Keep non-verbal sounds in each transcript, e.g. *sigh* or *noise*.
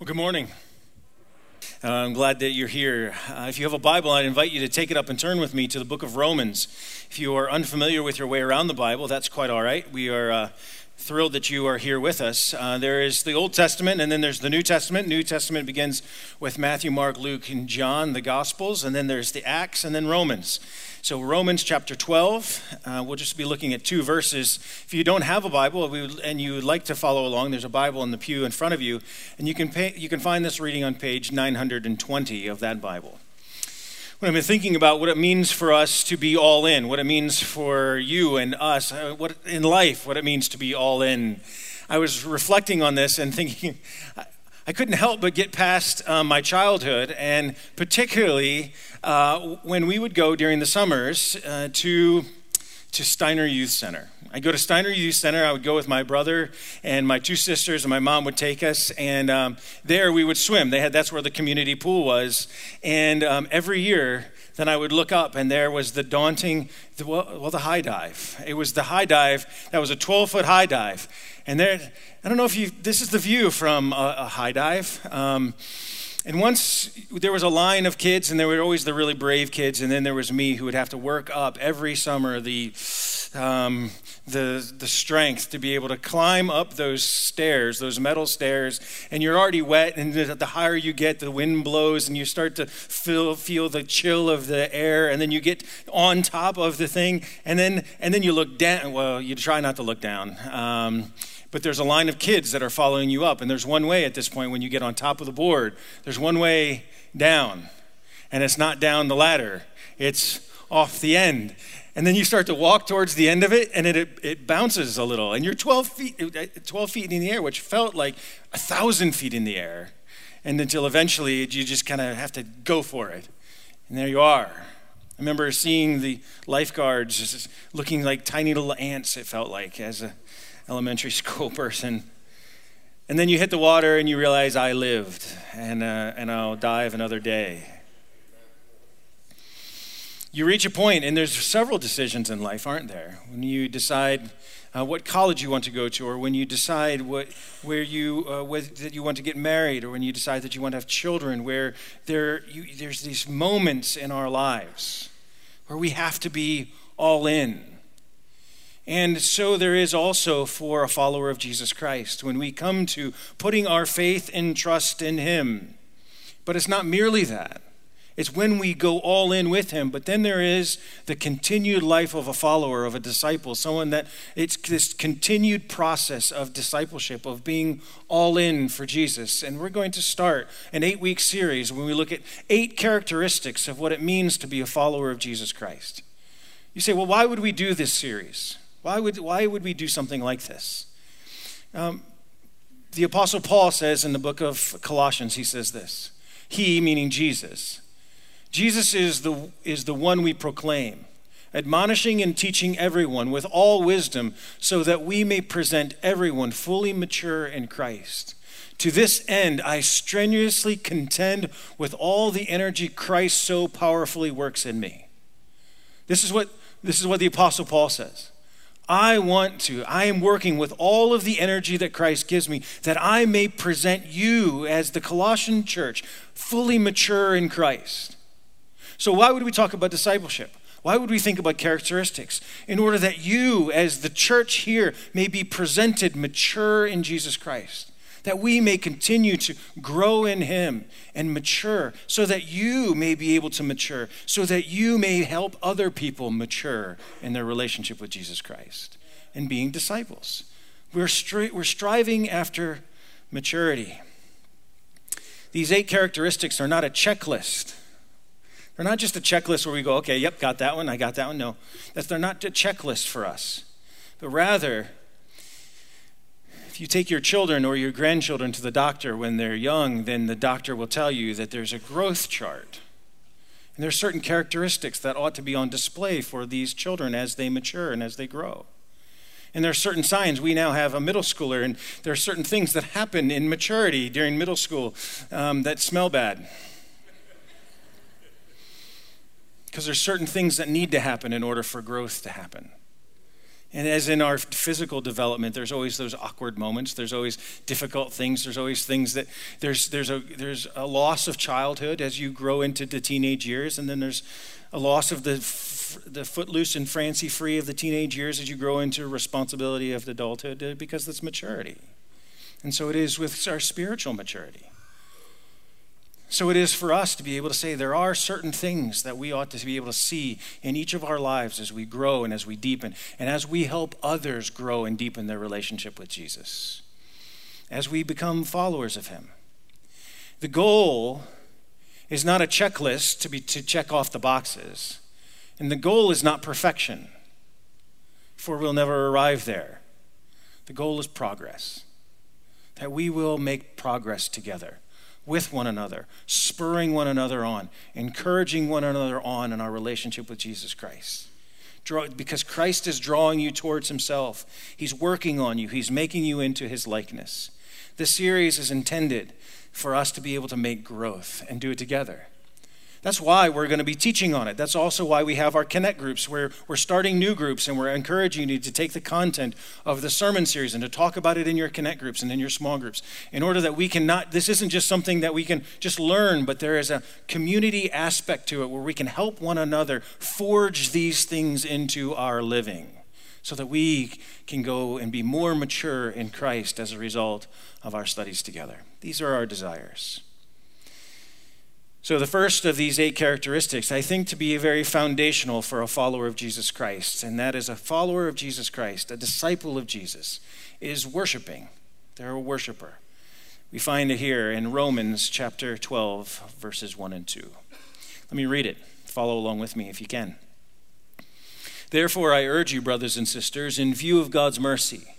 Well, good morning. Uh, I'm glad that you're here. Uh, if you have a Bible, I'd invite you to take it up and turn with me to the book of Romans. If you are unfamiliar with your way around the Bible, that's quite all right. We are uh, thrilled that you are here with us. Uh, there is the Old Testament, and then there's the New Testament. New Testament begins with Matthew, Mark, Luke, and John, the Gospels, and then there's the Acts, and then Romans. So, Romans chapter 12, uh, we'll just be looking at two verses. If you don't have a Bible and you would like to follow along, there's a Bible in the pew in front of you, and you can, pay, you can find this reading on page 920 of that Bible when I've been thinking about what it means for us to be all in, what it means for you and us, uh, what in life, what it means to be all in, I was reflecting on this and thinking, I couldn't help but get past uh, my childhood, and particularly uh, when we would go during the summers uh, to to Steiner Youth Center. I'd go to Steiner Youth Center. I would go with my brother and my two sisters, and my mom would take us. And um, there we would swim. They had that's where the community pool was. And um, every year, then I would look up, and there was the daunting, the, well, the high dive. It was the high dive. That was a 12 foot high dive. And there, I don't know if you. This is the view from a, a high dive. Um, and once there was a line of kids, and there were always the really brave kids, and then there was me who would have to work up every summer the, um, the, the strength to be able to climb up those stairs, those metal stairs, and you're already wet, and the higher you get, the wind blows, and you start to feel, feel the chill of the air, and then you get on top of the thing, and then, and then you look down. Well, you try not to look down. Um, but there's a line of kids that are following you up. And there's one way at this point when you get on top of the board, there's one way down. And it's not down the ladder, it's off the end. And then you start to walk towards the end of it, and it, it bounces a little. And you're 12 feet, uh, uh, 12 feet in the air, which felt like a thousand feet in the air. And until eventually you just kind of have to go for it. And there you are. I remember seeing the lifeguards looking like tiny little ants, it felt like, as a elementary *laughs* school person. And then you hit the water and you realize I lived and, uh, and I'll dive another day. You reach a point, and there's several decisions in life, aren't there? When you decide uh, what college you want to go to, or when you decide what, where you, uh, that you want to get married, or when you decide that you want to have children, where there, you, there's these moments in our lives where we have to be all in. And so there is also for a follower of Jesus Christ when we come to putting our faith and trust in Him. But it's not merely that. It's when we go all in with him. But then there is the continued life of a follower, of a disciple, someone that it's this continued process of discipleship, of being all in for Jesus. And we're going to start an eight week series when we look at eight characteristics of what it means to be a follower of Jesus Christ. You say, well, why would we do this series? Why would, why would we do something like this? Um, the Apostle Paul says in the book of Colossians, he says this He, meaning Jesus, Jesus is the, is the one we proclaim, admonishing and teaching everyone with all wisdom, so that we may present everyone fully mature in Christ. To this end, I strenuously contend with all the energy Christ so powerfully works in me. This is what, this is what the Apostle Paul says. I want to, I am working with all of the energy that Christ gives me that I may present you as the Colossian church fully mature in Christ. So, why would we talk about discipleship? Why would we think about characteristics? In order that you, as the church here, may be presented mature in Jesus Christ that we may continue to grow in Him and mature, so that you may be able to mature, so that you may help other people mature in their relationship with Jesus Christ and being disciples. We're, stri- we're striving after maturity. These eight characteristics are not a checklist. They're not just a checklist where we go, okay, yep, got that one, I got that one. No, that's, they're not a checklist for us, but rather, you take your children or your grandchildren to the doctor when they're young, then the doctor will tell you that there's a growth chart. And there are certain characteristics that ought to be on display for these children as they mature and as they grow. And there are certain signs. We now have a middle schooler, and there are certain things that happen in maturity during middle school um, that smell bad. Because there's certain things that need to happen in order for growth to happen. And as in our physical development, there's always those awkward moments. There's always difficult things. There's always things that there's there's a there's a loss of childhood as you grow into the teenage years, and then there's a loss of the the footloose and fancy free of the teenage years as you grow into responsibility of adulthood, uh, because that's maturity. And so it is with our spiritual maturity. So it is for us to be able to say there are certain things that we ought to be able to see in each of our lives as we grow and as we deepen, and as we help others grow and deepen their relationship with Jesus, as we become followers of Him. The goal is not a checklist to, be, to check off the boxes, and the goal is not perfection, for we'll never arrive there. The goal is progress, that we will make progress together with one another, spurring one another on, encouraging one another on in our relationship with Jesus Christ. Draw, because Christ is drawing you towards himself. He's working on you, he's making you into his likeness. This series is intended for us to be able to make growth and do it together. That's why we're going to be teaching on it. That's also why we have our Connect groups where we're starting new groups and we're encouraging you to take the content of the sermon series and to talk about it in your Connect groups and in your small groups in order that we can not, this isn't just something that we can just learn, but there is a community aspect to it where we can help one another forge these things into our living so that we can go and be more mature in Christ as a result of our studies together. These are our desires. So, the first of these eight characteristics, I think to be very foundational for a follower of Jesus Christ, and that is a follower of Jesus Christ, a disciple of Jesus, is worshiping. They're a worshiper. We find it here in Romans chapter 12, verses 1 and 2. Let me read it. Follow along with me if you can. Therefore, I urge you, brothers and sisters, in view of God's mercy,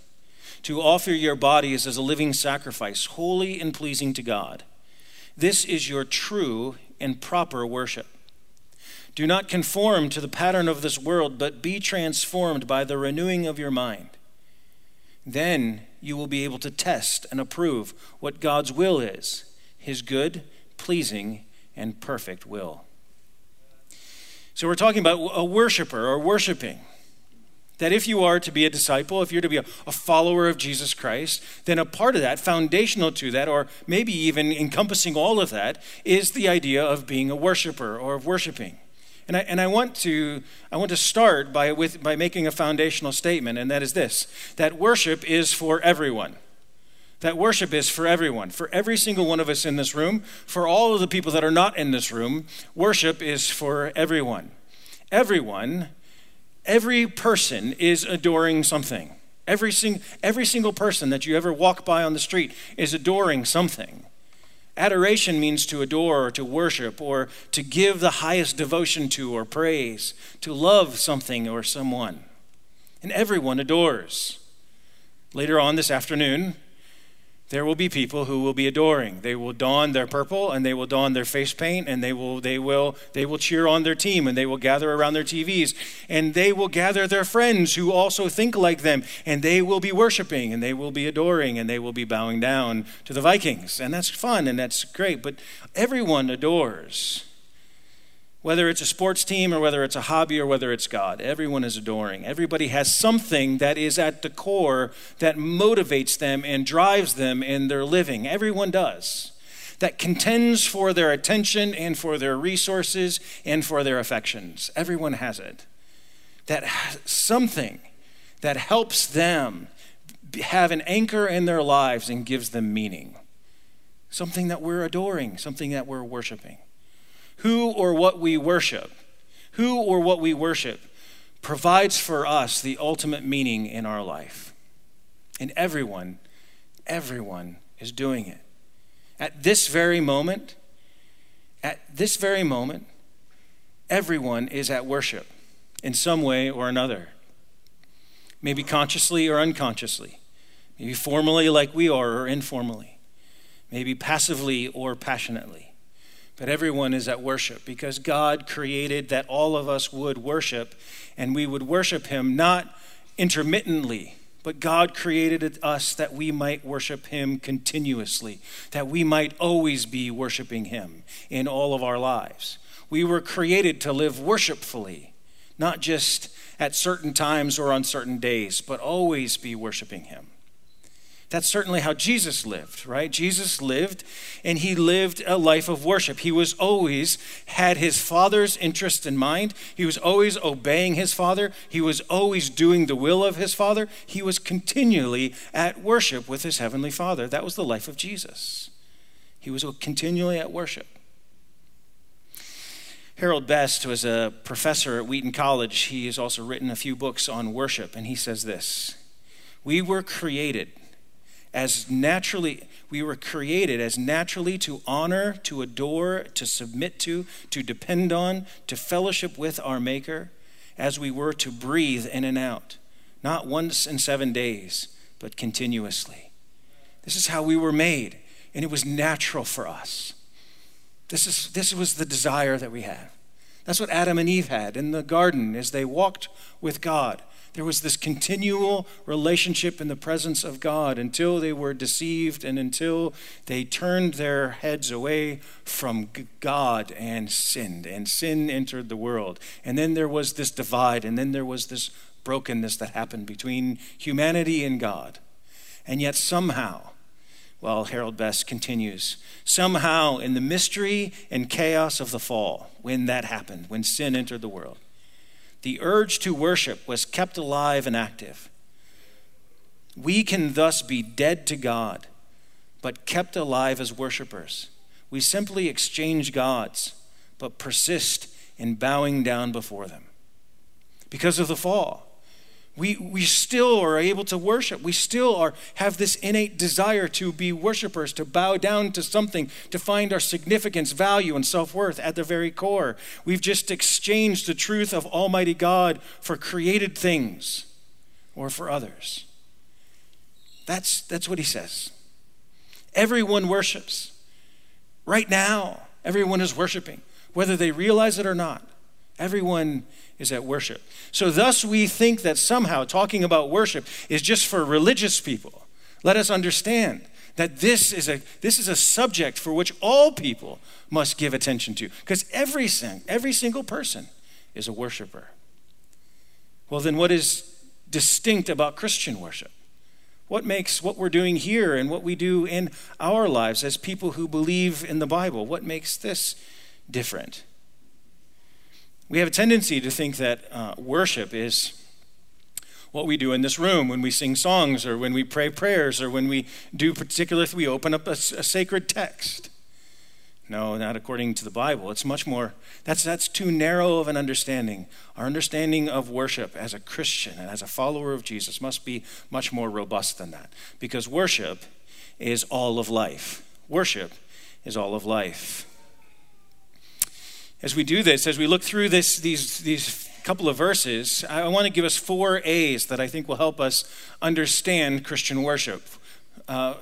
to offer your bodies as a living sacrifice, holy and pleasing to God. This is your true and proper worship. Do not conform to the pattern of this world, but be transformed by the renewing of your mind. Then you will be able to test and approve what God's will is his good, pleasing, and perfect will. So, we're talking about a worshiper or worshiping that if you are to be a disciple, if you're to be a, a, follower of Jesus Christ, then a part of that, foundational to that, or maybe even encompassing all of that, is the idea of being a worshiper or of worshiping. And I, and I want to I want to start by with by making a foundational statement, and that is this: that worship is for everyone. That worship is for everyone, for every single one of us in this room, for all of the people that are not in this room. Worship is for everyone. Everyone Every person is adoring something. Every, sing, every single person that you ever walk by on the street is adoring something. Adoration means to adore or to worship or to give the highest devotion to or praise, to love something or someone. And everyone adores. Later on this afternoon, there will be people who will be adoring. They will don their purple and they will don their face paint and they will they will they will cheer on their team and they will gather around their TVs and they will gather their friends who also think like them and they will be worshiping and they will be adoring and they will be bowing down to the Vikings. And that's fun and that's great, but everyone adores. Whether it's a sports team or whether it's a hobby or whether it's God, everyone is adoring. Everybody has something that is at the core that motivates them and drives them in their living. Everyone does. That contends for their attention and for their resources and for their affections. Everyone has it. That something that helps them have an anchor in their lives and gives them meaning. Something that we're adoring, something that we're worshiping who or what we worship, who or what we worship, provides for us the ultimate meaning in our life. And everyone, everyone is doing it. At this very moment, at this very moment, everyone is at worship in some way or another. Maybe consciously or unconsciously. Maybe formally, like we are, or informally. Maybe passively or passionately but everyone is at worship because God created that all of us would worship and we would worship Him not intermittently, but God created us that we might worship Him continuously, that we might always be worshiping Him in all of our lives. We were created to live worshipfully, not just at certain times or on certain days, but always be worshiping Him. That's certainly how Jesus lived, right? Jesus lived and he lived a life of worship. He was always had his father's interest in mind. He was always obeying his father. He was always doing the will of his father. He was continually at worship with his heavenly father. That was the life of Jesus. He was continually at worship. Harold Best was a professor at Wheaton College. He has also written a few books on worship, and he says this We were created as naturally, we were created as naturally to honor, to adore, to submit to, to depend on, to fellowship with our Maker, as we were to breathe in and out, not once in seven days, but continuously. This is how we were made, and it was natural for us. This, is, this was the desire that we had. That's what Adam and Eve had in the garden as they walked with God. There was this continual relationship in the presence of God until they were deceived and until they turned their heads away from God and sinned, and sin entered the world. And then there was this divide, and then there was this brokenness that happened between humanity and God. And yet, somehow, well, Harold Best continues, somehow in the mystery and chaos of the fall, when that happened, when sin entered the world, the urge to worship was kept alive and active. We can thus be dead to God, but kept alive as worshipers. We simply exchange gods, but persist in bowing down before them. Because of the fall, we, we still are able to worship. We still are, have this innate desire to be worshipers, to bow down to something, to find our significance, value, and self worth at the very core. We've just exchanged the truth of Almighty God for created things or for others. That's, that's what he says. Everyone worships. Right now, everyone is worshiping, whether they realize it or not. Everyone is at worship. So, thus, we think that somehow talking about worship is just for religious people. Let us understand that this is a, this is a subject for which all people must give attention to, because every, every single person is a worshiper. Well, then, what is distinct about Christian worship? What makes what we're doing here and what we do in our lives as people who believe in the Bible, what makes this different? We have a tendency to think that uh, worship is what we do in this room when we sing songs or when we pray prayers or when we do particular, we open up a, a sacred text. No, not according to the Bible. It's much more, that's, that's too narrow of an understanding. Our understanding of worship as a Christian and as a follower of Jesus must be much more robust than that. Because worship is all of life. Worship is all of life as we do this, as we look through this, these, these couple of verses, I want to give us four A's that I think will help us understand Christian worship. Uh,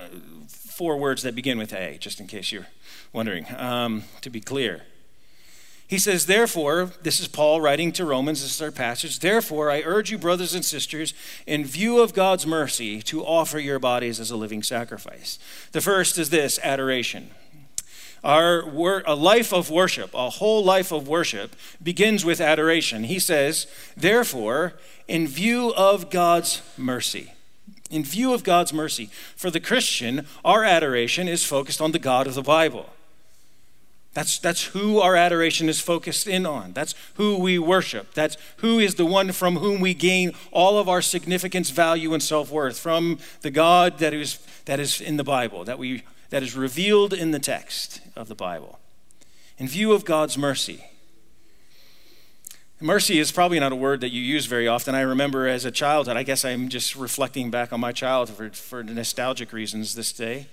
four words that begin with A, just in case you're wondering, um, to be clear. He says, Therefore, this is Paul writing to Romans, this is our passage. Therefore, I urge you, brothers and sisters, in view of God's mercy, to offer your bodies as a living sacrifice. The first is this adoration. Our wor- a life of worship, a whole life of worship, begins with adoration. He says, therefore, in view of God's mercy, in view of God's mercy, for the Christian, our adoration is focused on the God of the Bible. That's, that's who our adoration is focused in on. That's who we worship. That's who is the one from whom we gain all of our significance, value, and self worth from the God that is, that is in the Bible, that we that is revealed in the text of the Bible. In view of God's mercy, Mercy is probably not a word that you use very often. I remember as a child, and I guess I'm just reflecting back on my childhood for, for nostalgic reasons this day.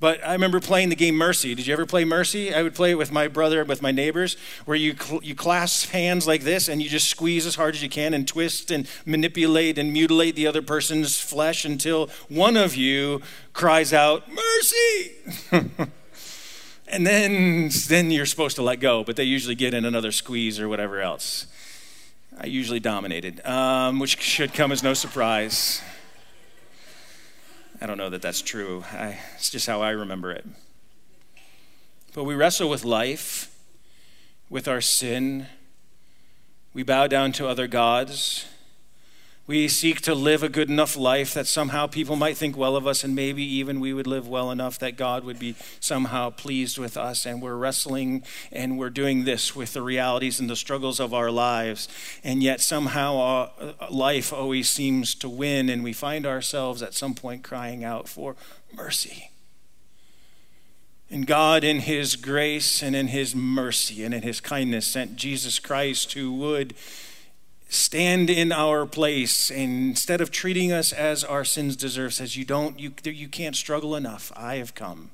But I remember playing the game Mercy. Did you ever play Mercy? I would play it with my brother, with my neighbors, where you, cl- you clasp hands like this and you just squeeze as hard as you can and twist and manipulate and mutilate the other person's flesh until one of you cries out, Mercy! *laughs* and then, then you're supposed to let go, but they usually get in another squeeze or whatever else. I usually dominated, um, which should come as no surprise. I don't know that that's true. I, it's just how I remember it. But we wrestle with life, with our sin. We bow down to other gods. We seek to live a good enough life that somehow people might think well of us, and maybe even we would live well enough that God would be somehow pleased with us. And we're wrestling and we're doing this with the realities and the struggles of our lives. And yet somehow uh, life always seems to win, and we find ourselves at some point crying out for mercy. And God, in His grace and in His mercy and in His kindness, sent Jesus Christ who would stand in our place and instead of treating us as our sins deserve says you don't you, you can't struggle enough. I have come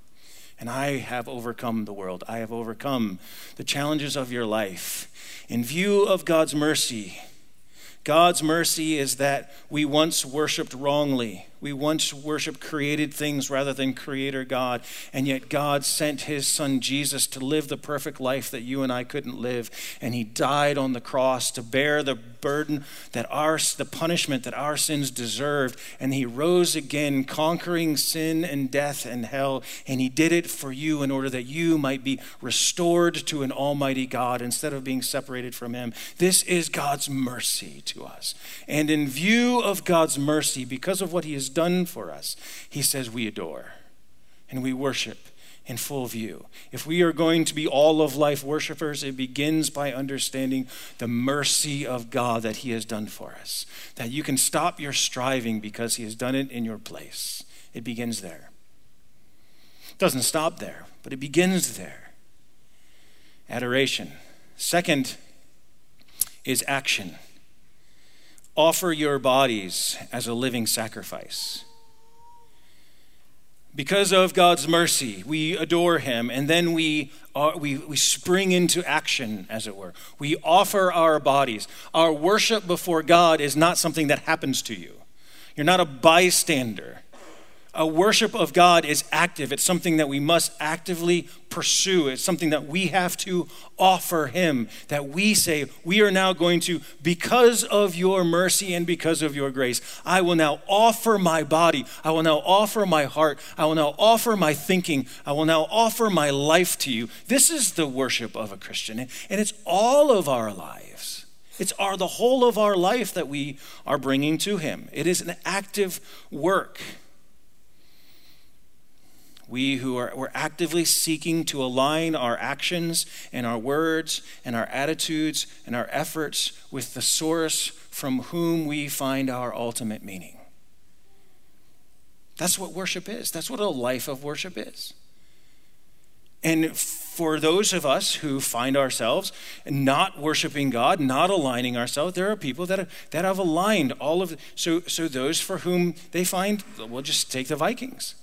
and i have overcome the world. I have overcome the challenges of your life. In view of god's mercy god's mercy is that we once worshiped wrongly we once worshiped created things rather than Creator God, and yet God sent His Son Jesus to live the perfect life that you and I couldn't live, and He died on the cross to bear the burden that our the punishment that our sins deserved, and He rose again, conquering sin and death and hell, and He did it for you in order that you might be restored to an Almighty God instead of being separated from Him. This is God's mercy to us, and in view of God's mercy, because of what He has done for us, he says we adore and we worship in full view. If we are going to be all of life worshipers, it begins by understanding the mercy of God that He has done for us. That you can stop your striving because He has done it in your place. It begins there. It doesn't stop there, but it begins there. Adoration. Second is action. Offer your bodies as a living sacrifice. Because of God's mercy, we adore Him, and then we, are, we, we spring into action, as it were. We offer our bodies. Our worship before God is not something that happens to you, you're not a bystander a worship of God is active. It's something that we must actively pursue. It's something that we have to offer Him. That we say, we are now going to, because of your mercy and because of your grace, I will now offer my body. I will now offer my heart. I will now offer my thinking. I will now offer my life to you. This is the worship of a Christian. And it's all of our lives. It's our, the whole of our life that we are bringing to Him. It is an active work. We who are we're actively seeking to align our actions and our words and our attitudes and our efforts with the source from whom we find our ultimate meaning. That's what worship is. That's what a life of worship is. And for those of us who find ourselves not worshiping God, not aligning ourselves, there are people that have, that have aligned all of so so those for whom they find we'll just take the Vikings.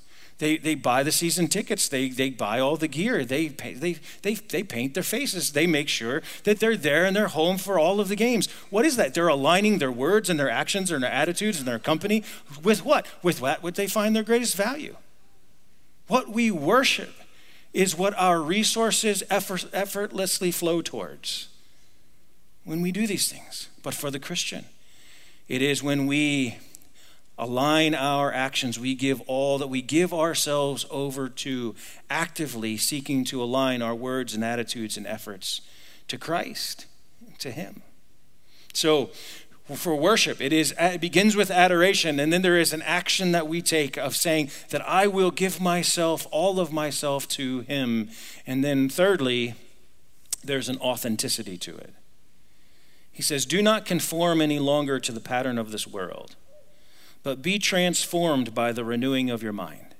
They, they buy the season tickets. They, they buy all the gear. They, they, they, they paint their faces. They make sure that they're there and they're home for all of the games. What is that? They're aligning their words and their actions and their attitudes and their company with what? With what would they find their greatest value? What we worship is what our resources effort, effortlessly flow towards when we do these things. But for the Christian, it is when we align our actions. We give all that we give ourselves over to, actively seeking to align our words and attitudes and efforts to Christ, to Him. So, for worship, it is it begins with adoration, and then there is an action that we take of saying that I will give myself, all of myself, to Him. And then, thirdly, there's an authenticity to it. He says, Do not conform any longer to the pattern of this world but be transformed by the renewing of your mind.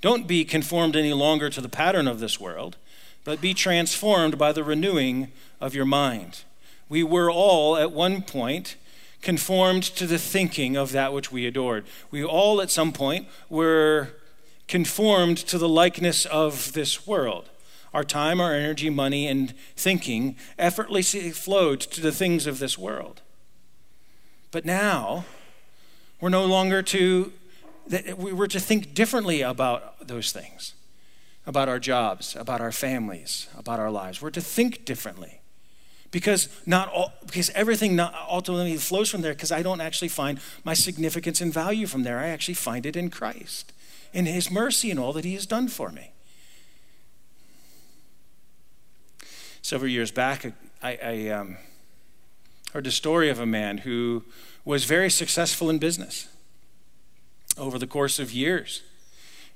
Don't be conformed any longer to the pattern of this world, but be transformed by the renewing of your mind. We were all, at one point, conformed to the thinking of that which we adored. We all, at some point, were conformed to the likeness of this world. Our time, our energy, money, and thinking effortlessly flowed to the things of this world. But now, we're no longer to, we were to think differently about those things, about our jobs, about our families, about our lives. We're to think differently because not all, because everything ultimately flows from there because I don't actually find my significance and value from there. I actually find it in Christ, in His mercy and all that He has done for me. Several years back, I, I um, heard the story of a man who was very successful in business over the course of years.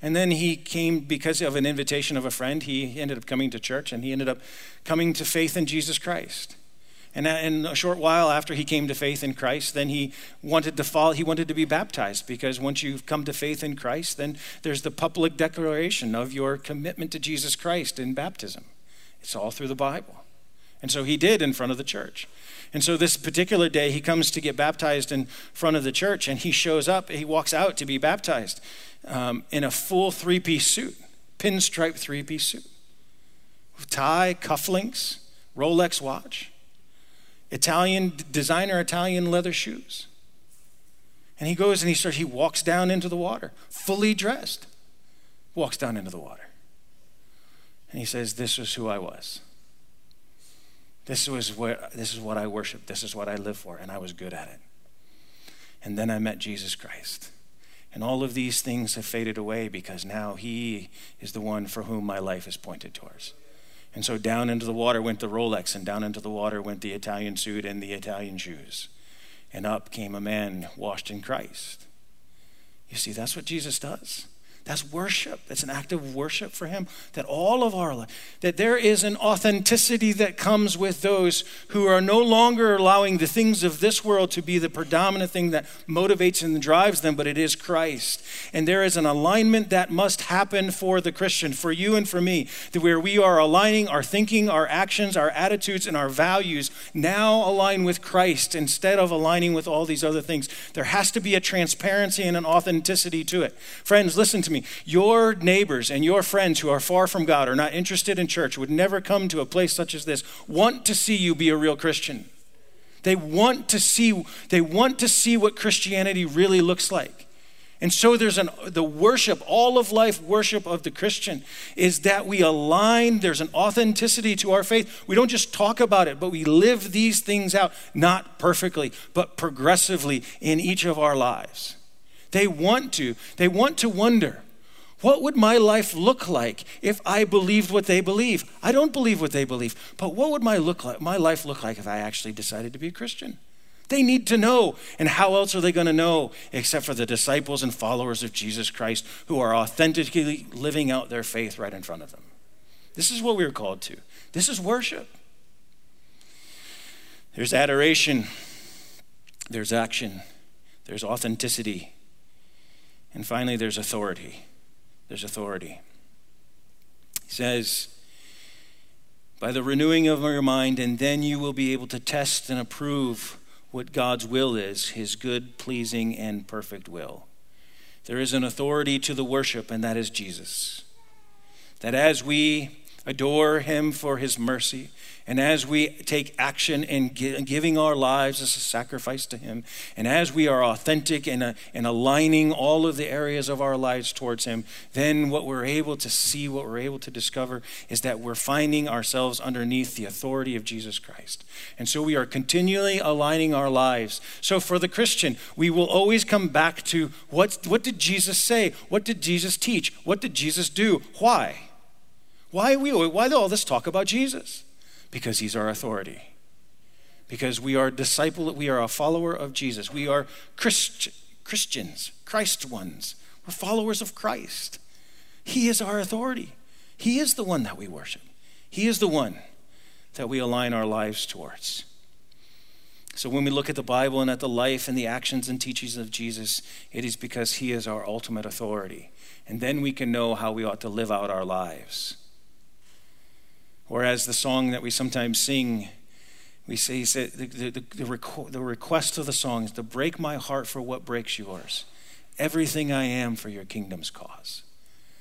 And then he came because of an invitation of a friend. He ended up coming to church and he ended up coming to faith in Jesus Christ. And uh, in a short while after he came to faith in Christ, then he wanted to fall, he wanted to be baptized because once you've come to faith in Christ, then there's the public declaration of your commitment to Jesus Christ in baptism. It's all through the Bible. And so he did in front of the church. And so this particular day, he comes to get baptized in front of the church, and he shows up, he walks out to be baptized um, in a full three piece suit, pinstripe three piece suit, tie, cufflinks, Rolex watch. Italian designer Italian leather shoes. And he goes and he starts, he walks down into the water, fully dressed, walks down into the water. And he says, This is who I was. This was what this is what I worship. This is what I live for, and I was good at it. And then I met Jesus Christ. And all of these things have faded away because now he is the one for whom my life is pointed towards. And so down into the water went the Rolex, and down into the water went the Italian suit and the Italian shoes. And up came a man washed in Christ. You see, that's what Jesus does. That's worship. That's an act of worship for Him. That all of our life, that there is an authenticity that comes with those who are no longer allowing the things of this world to be the predominant thing that motivates and drives them, but it is Christ. And there is an alignment that must happen for the Christian, for you and for me, that where we are aligning our thinking, our actions, our attitudes, and our values now align with Christ instead of aligning with all these other things. There has to be a transparency and an authenticity to it. Friends, listen to to me. Your neighbors and your friends who are far from God, are not interested in church, would never come to a place such as this, want to see you be a real Christian. They want to see, they want to see what Christianity really looks like. And so there's an the worship, all of life worship of the Christian is that we align, there's an authenticity to our faith. We don't just talk about it, but we live these things out, not perfectly, but progressively in each of our lives. They want to. They want to wonder what would my life look like if I believed what they believe? I don't believe what they believe, but what would my, look like, my life look like if I actually decided to be a Christian? They need to know. And how else are they going to know except for the disciples and followers of Jesus Christ who are authentically living out their faith right in front of them? This is what we're called to. This is worship. There's adoration, there's action, there's authenticity, and finally, there's authority. There's authority. He says, by the renewing of your mind, and then you will be able to test and approve what God's will is, his good, pleasing, and perfect will. There is an authority to the worship, and that is Jesus. That as we adore him for his mercy, and as we take action in giving our lives as a sacrifice to Him, and as we are authentic and, uh, and aligning all of the areas of our lives towards Him, then what we're able to see, what we're able to discover, is that we're finding ourselves underneath the authority of Jesus Christ. And so we are continually aligning our lives. So for the Christian, we will always come back to what, what did Jesus say? What did Jesus teach? What did Jesus do? Why? Why, we, why all this talk about Jesus? Because he's our authority. Because we are disciple, we are a follower of Jesus. We are Christ, Christians, Christ ones. We're followers of Christ. He is our authority. He is the one that we worship. He is the one that we align our lives towards. So when we look at the Bible and at the life and the actions and teachings of Jesus, it is because he is our ultimate authority. And then we can know how we ought to live out our lives. Or as the song that we sometimes sing, we say, the, the, the, the request of the song is to break my heart for what breaks yours, everything I am for your kingdom's cause.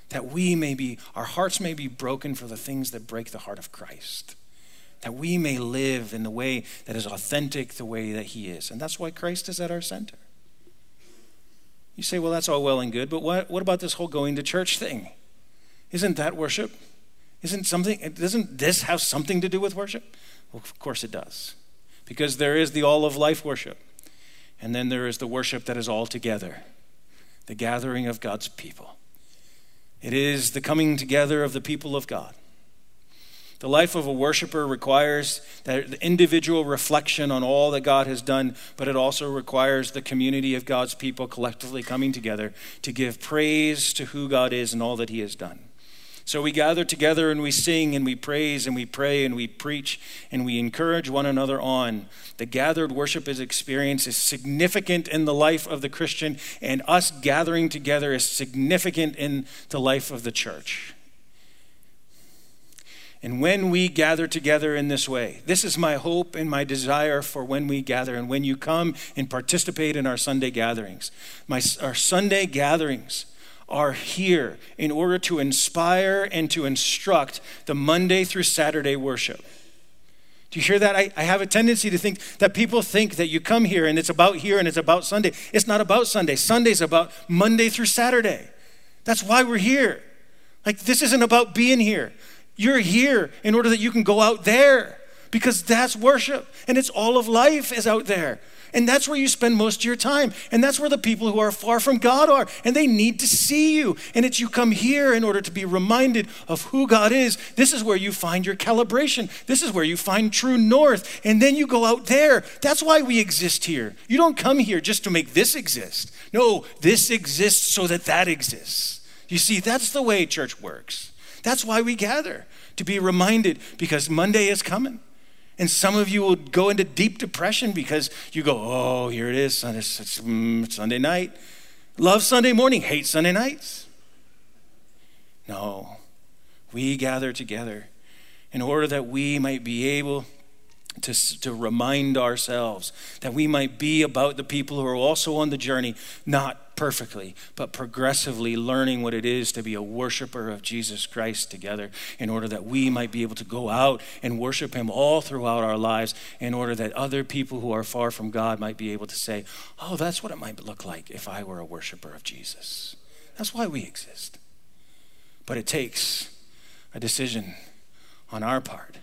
That we may be, our hearts may be broken for the things that break the heart of Christ. That we may live in the way that is authentic, the way that He is. And that's why Christ is at our center. You say, well, that's all well and good, but what, what about this whole going to church thing? Isn't that worship? Isn't something, doesn't this have something to do with worship? Well, of course it does. Because there is the all of life worship. And then there is the worship that is all together, the gathering of God's people. It is the coming together of the people of God. The life of a worshiper requires that individual reflection on all that God has done, but it also requires the community of God's people collectively coming together to give praise to who God is and all that He has done. So we gather together and we sing and we praise and we pray and we preach and we encourage one another on. The gathered worship is experience is significant in the life of the Christian, and us gathering together is significant in the life of the church. And when we gather together in this way, this is my hope and my desire for when we gather and when you come and participate in our Sunday gatherings. My, our Sunday gatherings are here in order to inspire and to instruct the Monday through Saturday worship. Do you hear that? I, I, have a tendency to think that people think that you come here and it's about here and it's about Sunday. It's not about Sunday. Sunday's about Monday through Saturday. That's why we're here. Like, this isn't about being here. You're here in order that you can go out there because that's worship and it's all of life is out there. And that's where you spend most of your time. And that's where the people who are far from God are. And they need to see you. And it's you come here in order to be reminded of who God is. This is where you find your calibration. This is where you find true north. And then you go out there. That's why we exist here. You don't come here just to make this exist. No, this exists so that that exists. You see, that's the way church works. That's why we gather, to be reminded because Monday is coming. And some of you will go into deep depression because you go, oh, here it is, Sunday, mm, Sunday night. Love Sunday morning, hate Sunday nights. No, we gather together in order that we might be able to, to remind ourselves that we might be about the people who are also on the journey, not perfectly, but progressively learning what it is to be a worshiper of Jesus Christ together, in order that we might be able to go out and worship Him all throughout our lives, in order that other people who are far from God might be able to say, Oh, that's what it might look like if I were a worshiper of Jesus. That's why we exist. But it takes a decision on our part,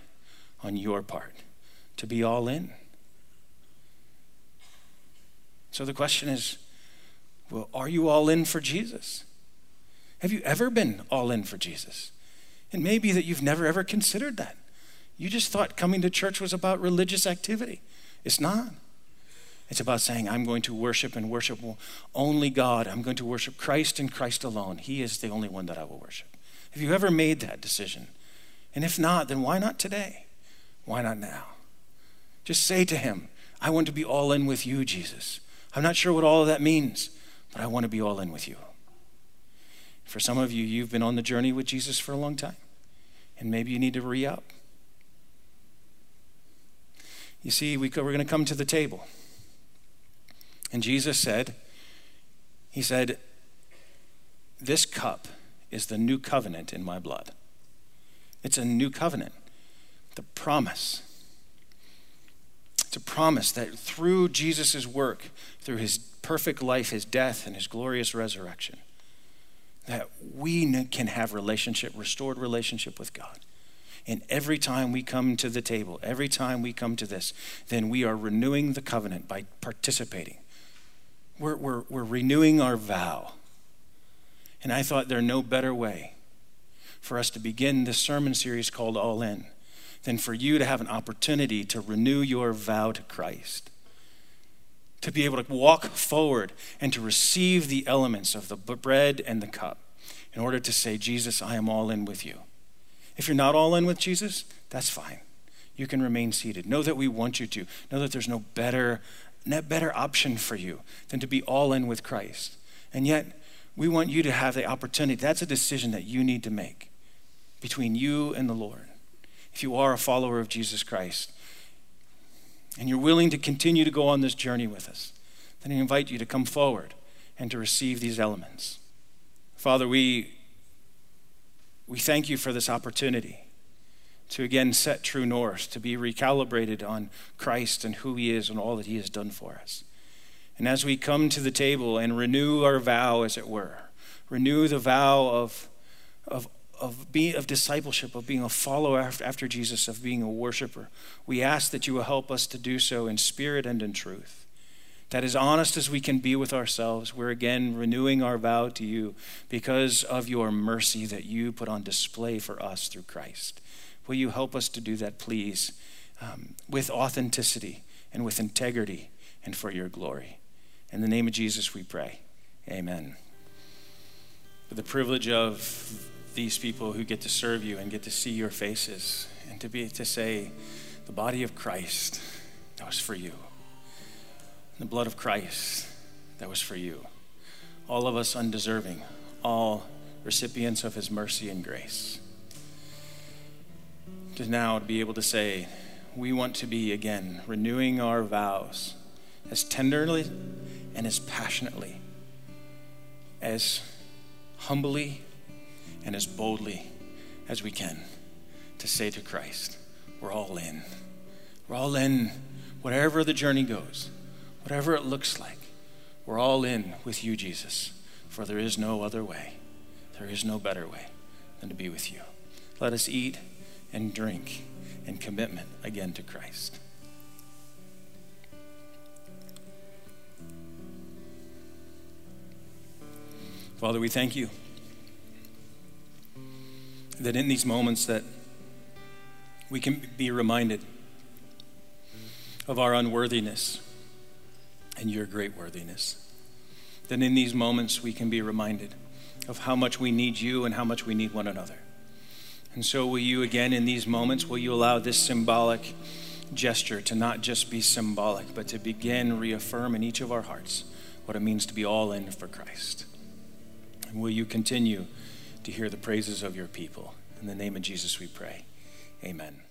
on your part to be all in. So the question is well, are you all in for Jesus? Have you ever been all in for Jesus? It may be that you've never ever considered that. You just thought coming to church was about religious activity. It's not. It's about saying, I'm going to worship and worship only God. I'm going to worship Christ and Christ alone. He is the only one that I will worship. Have you ever made that decision? And if not, then why not today? Why not now? Just say to him, I want to be all in with you, Jesus. I'm not sure what all of that means, but I want to be all in with you. For some of you, you've been on the journey with Jesus for a long time, and maybe you need to re up. You see, we, we're going to come to the table. And Jesus said, He said, This cup is the new covenant in my blood. It's a new covenant, the promise to promise that through Jesus' work, through his perfect life, his death, and his glorious resurrection, that we can have relationship, restored relationship with God. And every time we come to the table, every time we come to this, then we are renewing the covenant by participating. We're, we're, we're renewing our vow. And I thought there's no better way for us to begin this sermon series called All In than for you to have an opportunity to renew your vow to Christ. To be able to walk forward and to receive the elements of the bread and the cup in order to say, Jesus, I am all in with you. If you're not all in with Jesus, that's fine. You can remain seated. Know that we want you to. Know that there's no better, no better option for you than to be all in with Christ. And yet, we want you to have the opportunity. That's a decision that you need to make between you and the Lord if you are a follower of Jesus Christ and you're willing to continue to go on this journey with us, then I invite you to come forward and to receive these elements. Father, we, we thank you for this opportunity to again set true north, to be recalibrated on Christ and who he is and all that he has done for us. And as we come to the table and renew our vow, as it were, renew the vow of, of of being of discipleship, of being a follower after Jesus, of being a worshiper. We ask that you will help us to do so in spirit and in truth. that as honest as we can be with ourselves, we're again renewing our vow to you because of your mercy that you put on display for us through Christ. Will you help us to do that, please, um, with authenticity and with integrity and for your glory? In the name of Jesus, we pray. Amen. For the privilege of these people who get to serve you and get to see your faces and to be to say, the body of Christ, that was for you the blood of Christ that was for you. All of us undeserving, all recipients of his mercy and grace. To now be able to say, we want to be again renewing our vows as tenderly and as passionately, as humbly and as boldly as we can to say to Christ, we're all in. We're all in, whatever the journey goes whatever it looks like, we're all in with you, Jesus, for there is no other way. There is no better way than to be with you. Let us eat and drink in commitment again to Christ. Father, we thank you that in these moments that we can be reminded of our unworthiness and your great worthiness. Then in these moments, we can be reminded of how much we need you and how much we need one another. And so, will you again in these moments, will you allow this symbolic gesture to not just be symbolic, but to begin reaffirm in each of our hearts what it means to be all in for Christ? And will you continue to hear the praises of your people? In the name of Jesus, we pray. Amen.